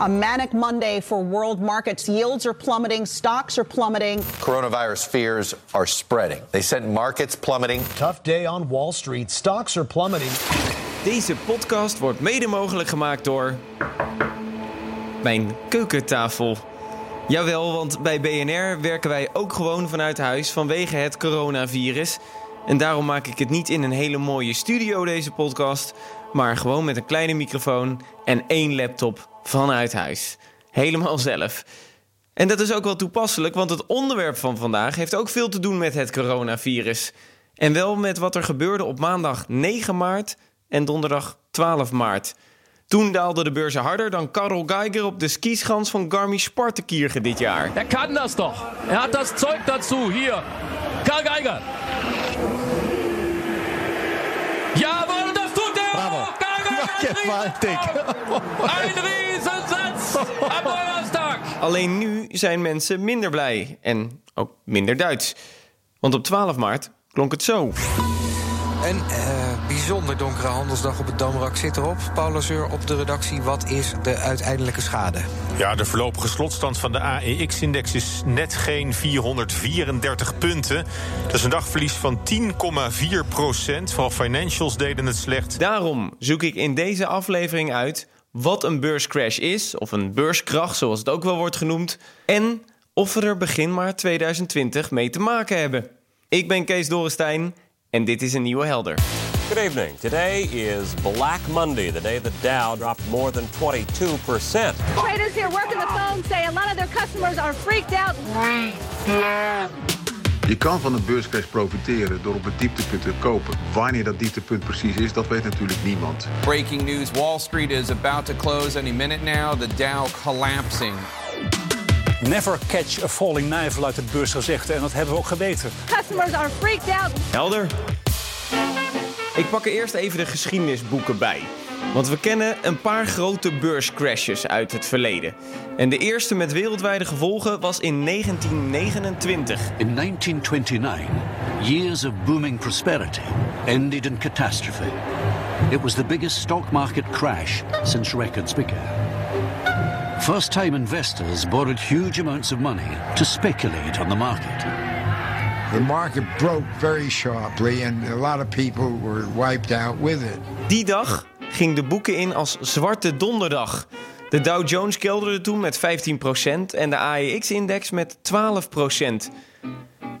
A manic Monday for world markets. Yields are plummeting, stocks are plummeting. Coronavirus fears are spreading. They sent markets plummeting. Tough day on Wall Street. Stocks are plummeting. Deze podcast wordt mede mogelijk gemaakt door. mijn keukentafel. Jawel, want bij BNR werken wij ook gewoon vanuit huis vanwege het coronavirus. En daarom maak ik het niet in een hele mooie studio, deze podcast, maar gewoon met een kleine microfoon en één laptop vanuit huis. Helemaal zelf. En dat is ook wel toepasselijk, want het onderwerp van vandaag heeft ook veel te doen met het coronavirus. En wel met wat er gebeurde op maandag 9 maart en donderdag 12 maart. Toen daalden de beurzen harder dan Karel Geiger op de skischans van Garmisch-Partenkirchen dit jaar. Er kan das doch. Er hat das Zeug dazu. Hier, Karl Geiger. Jawohl, das tut er. Bravo. Karl Geiger. Gewaltig. Riesensatz am Donnerstag. Alleen nu zijn mensen minder blij en ook minder Duits. Want op 12 maart klonk het zo. Een eh, bijzonder donkere handelsdag op het Damrak zit erop. Paul Lazeur op de redactie. Wat is de uiteindelijke schade? Ja, de voorlopige slotstand van de AEX-index is net geen 434 punten. Dat is een dagverlies van 10,4 procent. Vooral financials deden het slecht. Daarom zoek ik in deze aflevering uit wat een beurscrash is, of een beurskracht zoals het ook wel wordt genoemd, en of we er begin maart 2020 mee te maken hebben. Ik ben Kees Dorrestein en dit is een nieuwe helder. Good evening. Today is Black Monday, the day the Dow dropped more than 22%. Traders here working the phone say a lot of their customers are freaked out. Je kan van een beurscrash profiteren door op het dieptepunt te kopen. Wanneer dat dieptepunt precies is, dat weet natuurlijk niemand. Breaking news Wall Street is about to close any minute now. The Dow collapsing. Never catch a falling knife, luidt het beursgezegde. En dat hebben we ook geweten. Customers are freaked out. Helder. Ik pak er eerst even de geschiedenisboeken bij. Want we kennen een paar grote beurscrashes uit het verleden. En de eerste met wereldwijde gevolgen was in 1929. In 1929, years of booming prosperity ended in catastrophe. It was the biggest stock market crash since records began. First time investors borrowed huge amounts of money to speculate on the market. The market broke very sharply, and a lot of people were wiped out with it. Die dag ging de boeken in als Zwarte Donderdag. De Dow Jones kelderde toen met 15% en de AEX-index met 12%.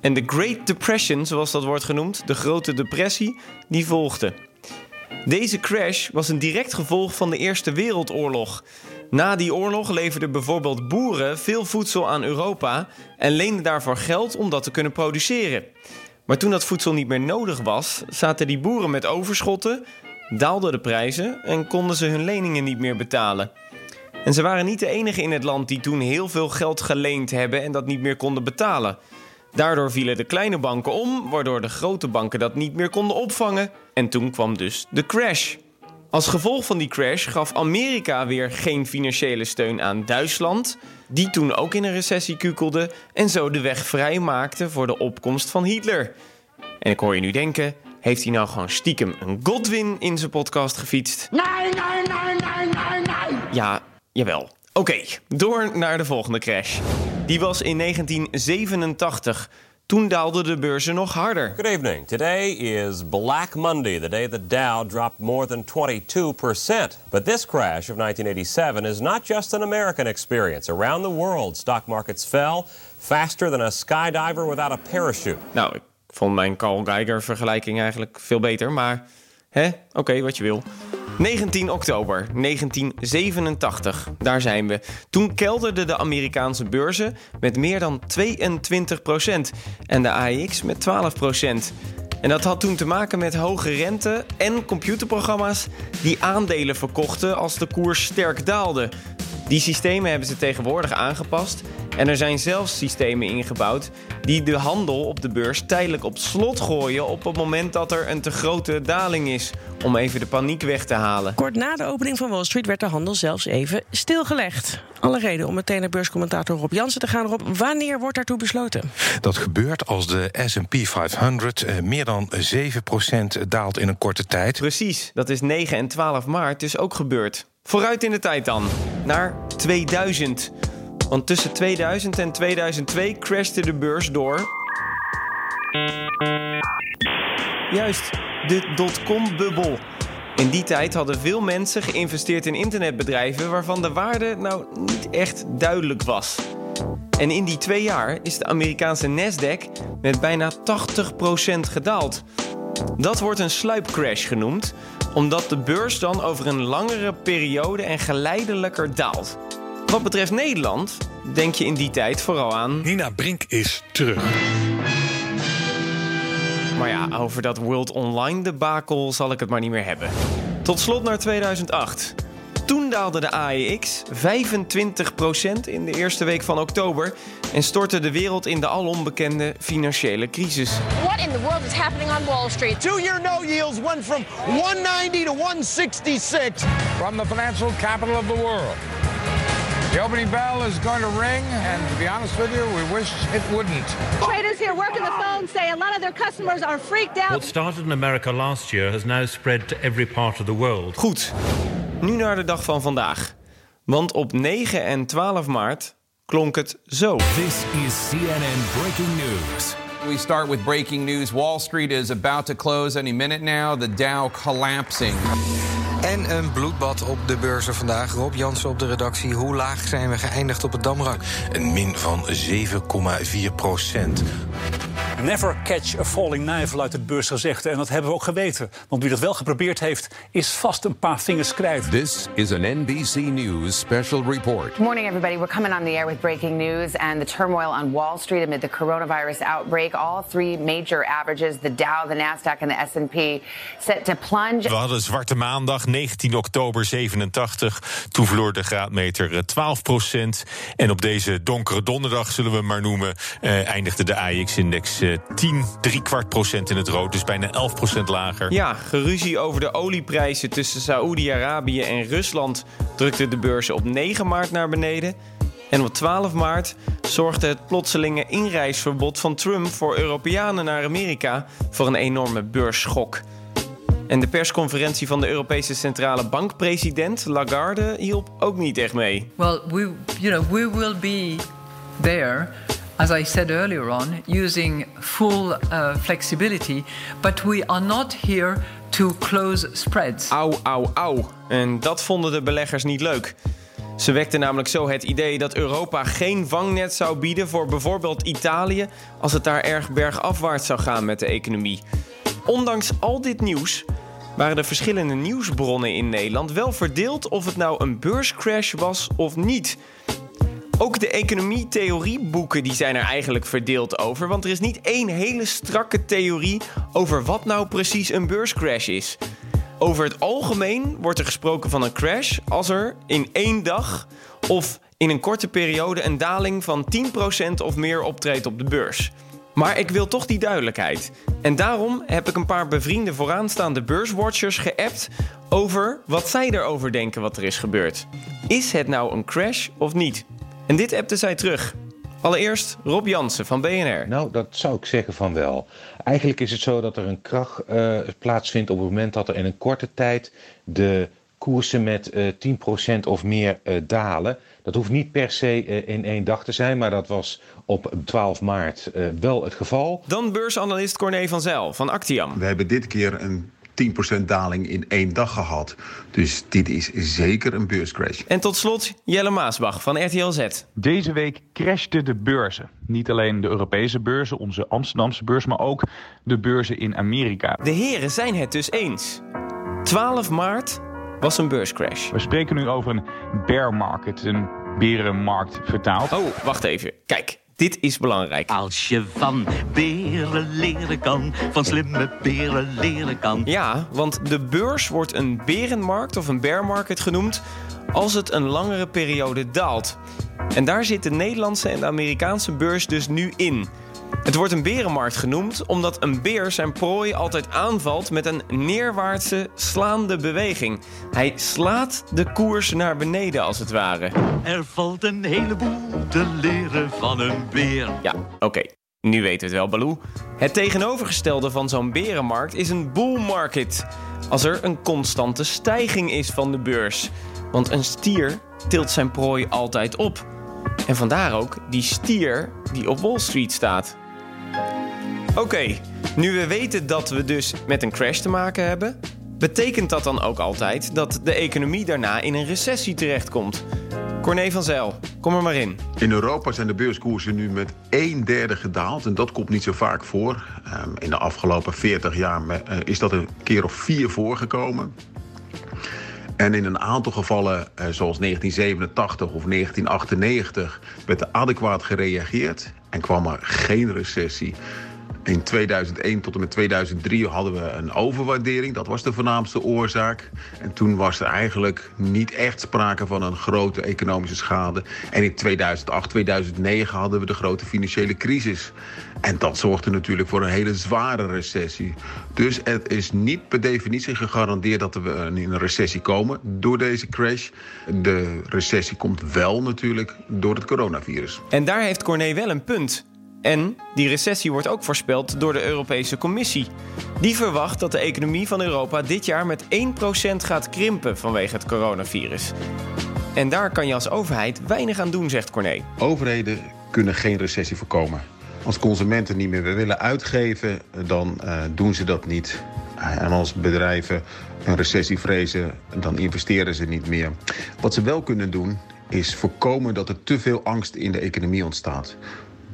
En de Great Depression, zoals dat wordt genoemd, de Grote Depressie, die volgde. Deze crash was een direct gevolg van de Eerste Wereldoorlog. Na die oorlog leverden bijvoorbeeld boeren veel voedsel aan Europa en leenden daarvoor geld om dat te kunnen produceren. Maar toen dat voedsel niet meer nodig was, zaten die boeren met overschotten, daalden de prijzen en konden ze hun leningen niet meer betalen. En ze waren niet de enige in het land die toen heel veel geld geleend hebben en dat niet meer konden betalen. Daardoor vielen de kleine banken om, waardoor de grote banken dat niet meer konden opvangen. En toen kwam dus de crash. Als gevolg van die crash gaf Amerika weer geen financiële steun aan Duitsland, die toen ook in een recessie kukelde en zo de weg vrij maakte voor de opkomst van Hitler. En ik hoor je nu denken, heeft hij nou gewoon stiekem een Godwin in zijn podcast gefietst? Nee, nee, nee, nee, nee, nee. Ja, jawel. Oké, door naar de volgende crash. Die was in 1987. Toen daalden de beurzen nog harder. Good evening. Today is Black Monday, the day the Dow dropped more than 22%. But this crash of 1987 is not just an American experience. Around the world, stock markets fell faster than a skydiver without a parachute. Nou, ik vond mijn Carl Geiger vergelijking eigenlijk veel beter, maar oké, wat je wil. 19 oktober 1987, daar zijn we. Toen kelderden de Amerikaanse beurzen met meer dan 22% en de AEX met 12% En dat had toen te maken met hoge rente en computerprogramma's die aandelen verkochten als de koers sterk daalde. Die systemen hebben ze tegenwoordig aangepast en er zijn zelfs systemen ingebouwd die de handel op de beurs tijdelijk op slot gooien op het moment dat er een te grote daling is, om even de paniek weg te halen. Kort na de opening van Wall Street werd de handel zelfs even stilgelegd. Alle reden om meteen naar beurscommentator Rob Jansen te gaan. Rob, wanneer wordt daartoe besloten? Dat gebeurt als de S&P 500 eh, meer dan 7% daalt in een korte tijd. Precies, dat is 9 en 12 maart dus ook gebeurd. Vooruit in de tijd dan, naar 2000. Want tussen 2000 en 2002 crashte de beurs door. Juist, de dotcom-bubbel. In die tijd hadden veel mensen geïnvesteerd in internetbedrijven waarvan de waarde nou niet echt duidelijk was. En in die twee jaar is de Amerikaanse Nasdaq met bijna 80% gedaald. Dat wordt een sluipcrash genoemd, omdat de beurs dan over een langere periode en geleidelijker daalt. Wat betreft Nederland, denk je in die tijd vooral aan. Nina Brink is terug. Maar ja, over dat World Online debakel zal ik het maar niet meer hebben. Tot slot naar 2008. Toen daalde de AEX 25% in de eerste week van oktober en stortte de wereld in de alom financiële crisis. What in the world is happening on Wall Street? Two-year no yields went from 190 to 166. From the financial capital of the world. The opening bell is going to ring, and to be honest with you, we wish it wouldn't. Traders here working the phone say a lot of their customers are freaked out. What started in America last year has now spread to every part of the world. Goed, nu naar de dag van vandaag. Want op 9 en 12 maart klonk het zo. This is CNN breaking news. We start with breaking news. Wall Street is about to close any minute now. The Dow collapsing. En een bloedbad op de beurzen vandaag. Rob Jansen op de redactie. Hoe laag zijn we geëindigd op het Damrak? Een min van 7,4 procent. Never catch a falling knife, luidt het beursgezegde. En dat hebben we ook geweten. Want wie dat wel geprobeerd heeft, is vast een paar vingers kwijt. This is an NBC News special report. Good morning, everybody. We're coming on the air with breaking news and the turmoil on Wall Street amid the coronavirus outbreak. All three major averages, the Dow, the Nasdaq and the S&P, set to plunge. We hadden zwarte maandag, 19 oktober 87. Toen verloor de graadmeter 12 procent. En op deze donkere donderdag, zullen we hem maar noemen, eh, eindigde de AX-index 10, drie kwart procent in het rood. Dus bijna 11 procent lager. Ja, geruzie over de olieprijzen tussen Saoedi-Arabië en Rusland drukte de beurzen op 9 maart naar beneden. En op 12 maart zorgde het plotselinge inreisverbod van Trump voor Europeanen naar Amerika voor een enorme beursschok. En de persconferentie van de Europese Centrale Bankpresident Lagarde hielp ook niet echt mee. Well, we, you know, we will be there as I said earlier on, using full uh, flexibility, but we are not here to close spreads. Au, au, au. En dat vonden de beleggers niet leuk. Ze wekten namelijk zo het idee dat Europa geen vangnet zou bieden voor bijvoorbeeld Italië als het daar erg bergafwaarts zou gaan met de economie. Ondanks al dit nieuws waren de verschillende nieuwsbronnen in Nederland wel verdeeld of het nou een beurscrash was of niet. Ook de economie-theorieboeken die zijn er eigenlijk verdeeld over. Want er is niet één hele strakke theorie over wat nou precies een beurscrash is. Over het algemeen wordt er gesproken van een crash als er in één dag of in een korte periode een daling van 10% of meer optreedt op de beurs. Maar ik wil toch die duidelijkheid. En daarom heb ik een paar bevriende vooraanstaande beurswatchers geappt over wat zij erover denken wat er is gebeurd. Is het nou een crash of niet? En dit appte zij terug. Allereerst Rob Jansen van BNR. Nou, dat zou ik zeggen van wel. Eigenlijk is het zo dat er een kracht uh, plaatsvindt op het moment dat er in een korte tijd de koersen met uh, 10% of meer uh, dalen. Dat hoeft niet per se in één dag te zijn, maar dat was op 12 maart wel het geval. Dan beursanalist Corné van Zijl van Actiam. We hebben dit keer een 10% daling in één dag gehad. Dus dit is zeker een beurscrash. En tot slot Jelle Maasbach van RTL Z. Deze week crashten de beurzen. Niet alleen de Europese beurzen, onze Amsterdamse beurs, maar ook de beurzen in Amerika. De heren zijn het dus eens. 12 maart was een beurscrash. We spreken nu over een bear market, een berenmarkt vertaald. Oh, wacht even. Kijk, dit is belangrijk. Als je van beren leren kan, van slimme beren leren kan. Ja, want de beurs wordt een berenmarkt of een bear market genoemd als het een langere periode daalt. En daar zit de Nederlandse en de Amerikaanse beurs dus nu in. Het wordt een berenmarkt genoemd omdat een beer zijn prooi altijd aanvalt met een neerwaartse slaande beweging. Hij slaat de koers naar beneden als het ware. Er valt een heleboel te leren van een beer. Ja, oké. Nu weten we het wel, Baloo. Het tegenovergestelde van zo'n berenmarkt is een bull market. Als er een constante stijging is van de beurs. Want een stier tilt zijn prooi altijd op. En vandaar ook die stier die op Wall Street staat. Oké, nu we weten dat we dus met een crash te maken hebben, betekent dat dan ook altijd dat de economie daarna in een recessie terechtkomt? Corné van Zijl, kom er maar in. In Europa zijn de beurskoersen nu met een derde gedaald. En dat komt niet zo vaak voor. Ehm, in de afgelopen 40 jaar eh, is dat een keer of vier voorgekomen. En in een aantal gevallen, eh, zoals 1987 of 1998, werd er adequaat gereageerd en kwam er geen recessie. In 2001 tot en met 2003 hadden we een overwaardering. Dat was de voornaamste oorzaak. En toen was er eigenlijk niet echt sprake van een grote economische schade. En in 2008, 2009 hadden we de grote financiële crisis. En dat zorgde natuurlijk voor een hele zware recessie. Dus het is niet per definitie gegarandeerd dat we in een recessie komen door deze crash. De recessie komt wel natuurlijk door het coronavirus. En daar heeft Corné wel een punt. En die recessie wordt ook voorspeld door de Europese Commissie. Die verwacht dat de economie van Europa dit jaar met 1% gaat krimpen vanwege het coronavirus. En daar kan je als overheid weinig aan doen, zegt Corné. Overheden kunnen geen recessie voorkomen. Als consumenten niet meer willen uitgeven, dan uh, doen ze dat niet. En als bedrijven een recessie vrezen, dan investeren ze niet meer. Wat ze wel kunnen doen, is voorkomen dat er te veel angst in de economie ontstaat.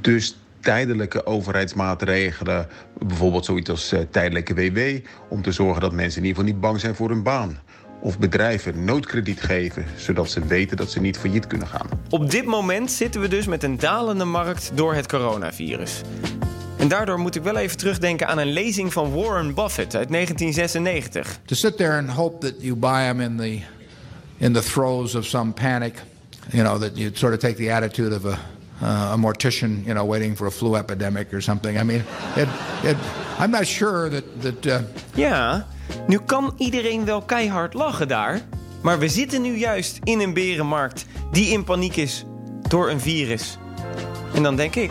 Dus tijdelijke overheidsmaatregelen, bijvoorbeeld zoiets als uh, tijdelijke WW, om te zorgen dat mensen in ieder geval niet bang zijn voor hun baan. Of bedrijven noodkrediet geven, zodat ze weten dat ze niet failliet kunnen gaan. Op dit moment zitten we dus met een dalende markt door het coronavirus. En daardoor moet ik wel even terugdenken aan een lezing van Warren Buffett uit 1996. To sit there and hope that you buy them in the in the throes of some panic, you know, that you sort of take the attitude of a uh, a mortician, you know, waiting for a flu epidemic or something. I mean, it, it, I'm not sure that that. Uh... Ja, nu kan iedereen wel keihard lachen daar, maar we zitten nu juist in een berenmarkt die in paniek is door een virus. En dan denk ik.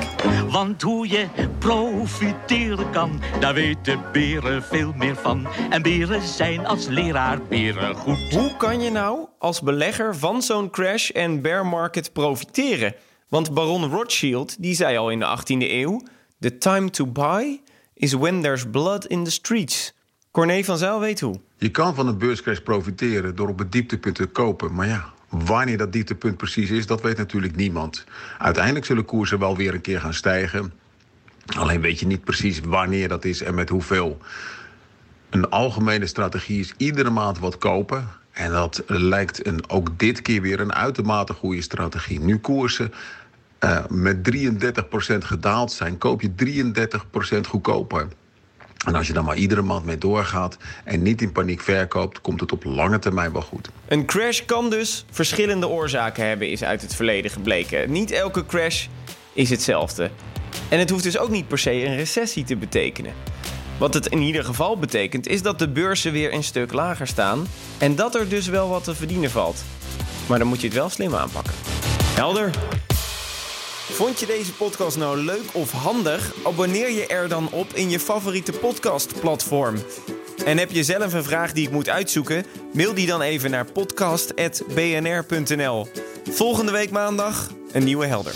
Want hoe je profiteren kan, daar weten beren veel meer van. En beren zijn als leraar beren goed. Hoe kan je nou als belegger van zo'n crash en bear market profiteren? Want baron Rothschild die zei al in de 18e eeuw: The time to buy is when there's blood in the streets. Corné van Zijl weet hoe. Je kan van een beurscrash profiteren door op het dieptepunt te kopen. Maar ja, wanneer dat dieptepunt precies is, dat weet natuurlijk niemand. Uiteindelijk zullen koersen wel weer een keer gaan stijgen. Alleen weet je niet precies wanneer dat is en met hoeveel. Een algemene strategie is iedere maand wat kopen. En dat lijkt een, ook dit keer weer een uitermate goede strategie. Nu koersen uh, met 33% gedaald zijn, koop je 33% goedkoper. En als je dan maar iedere maand mee doorgaat en niet in paniek verkoopt, komt het op lange termijn wel goed. Een crash kan dus verschillende oorzaken hebben, is uit het verleden gebleken. Niet elke crash is hetzelfde. En het hoeft dus ook niet per se een recessie te betekenen. Wat het in ieder geval betekent, is dat de beurzen weer een stuk lager staan en dat er dus wel wat te verdienen valt. Maar dan moet je het wel slim aanpakken. Helder. Vond je deze podcast nou leuk of handig? Abonneer je er dan op in je favoriete podcastplatform. En heb je zelf een vraag die ik moet uitzoeken? Mail die dan even naar podcast.bnr.nl. Volgende week maandag een nieuwe helder.